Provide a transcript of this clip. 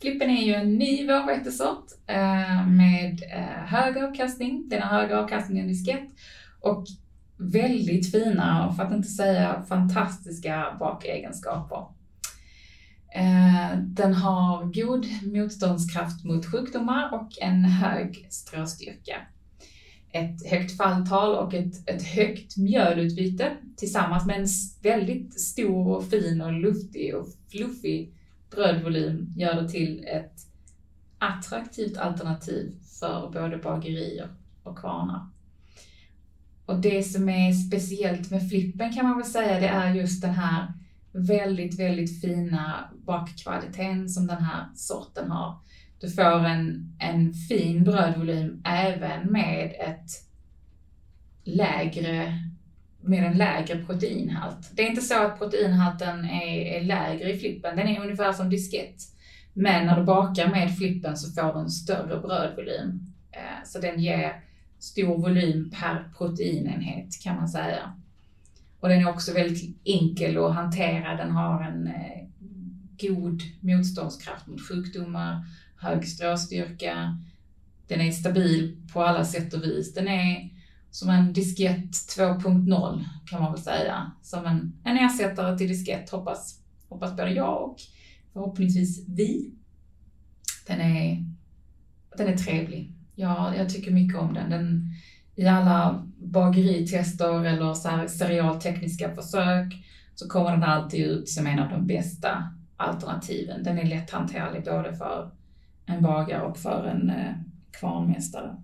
Flippen är ju en ny vårvetesort eh, med eh, hög avkastning. Den har högre avkastning än diskett och väldigt fina, för att inte säga fantastiska bakegenskaper. Eh, den har god motståndskraft mot sjukdomar och en hög stråstyrka. Ett högt falltal och ett, ett högt mjölutbyte tillsammans med en väldigt stor och fin och luftig och fluffig brödvolym gör det till ett attraktivt alternativ för både bagerier och kvarnar. Och det som är speciellt med flippen kan man väl säga, det är just den här väldigt, väldigt fina bakkvaliteten som den här sorten har. Du får en, en fin brödvolym även med ett lägre med en lägre proteinhalt. Det är inte så att proteinhalten är, är lägre i flippen, den är ungefär som diskett. Men när du bakar med flippen så får du en större brödvolym. Eh, så den ger stor volym per proteinenhet kan man säga. Och den är också väldigt enkel att hantera. Den har en eh, god motståndskraft mot sjukdomar, hög stråstyrka. Den är stabil på alla sätt och vis. Den är som en diskett 2.0 kan man väl säga. Som en, en ersättare till diskett hoppas, hoppas både jag och förhoppningsvis vi. Den är, den är trevlig. Jag, jag tycker mycket om den. den I alla bageritester eller så här serialtekniska försök så kommer den alltid ut som en av de bästa alternativen. Den är lätthanterlig både för en bagare och för en eh, kvarnmästare.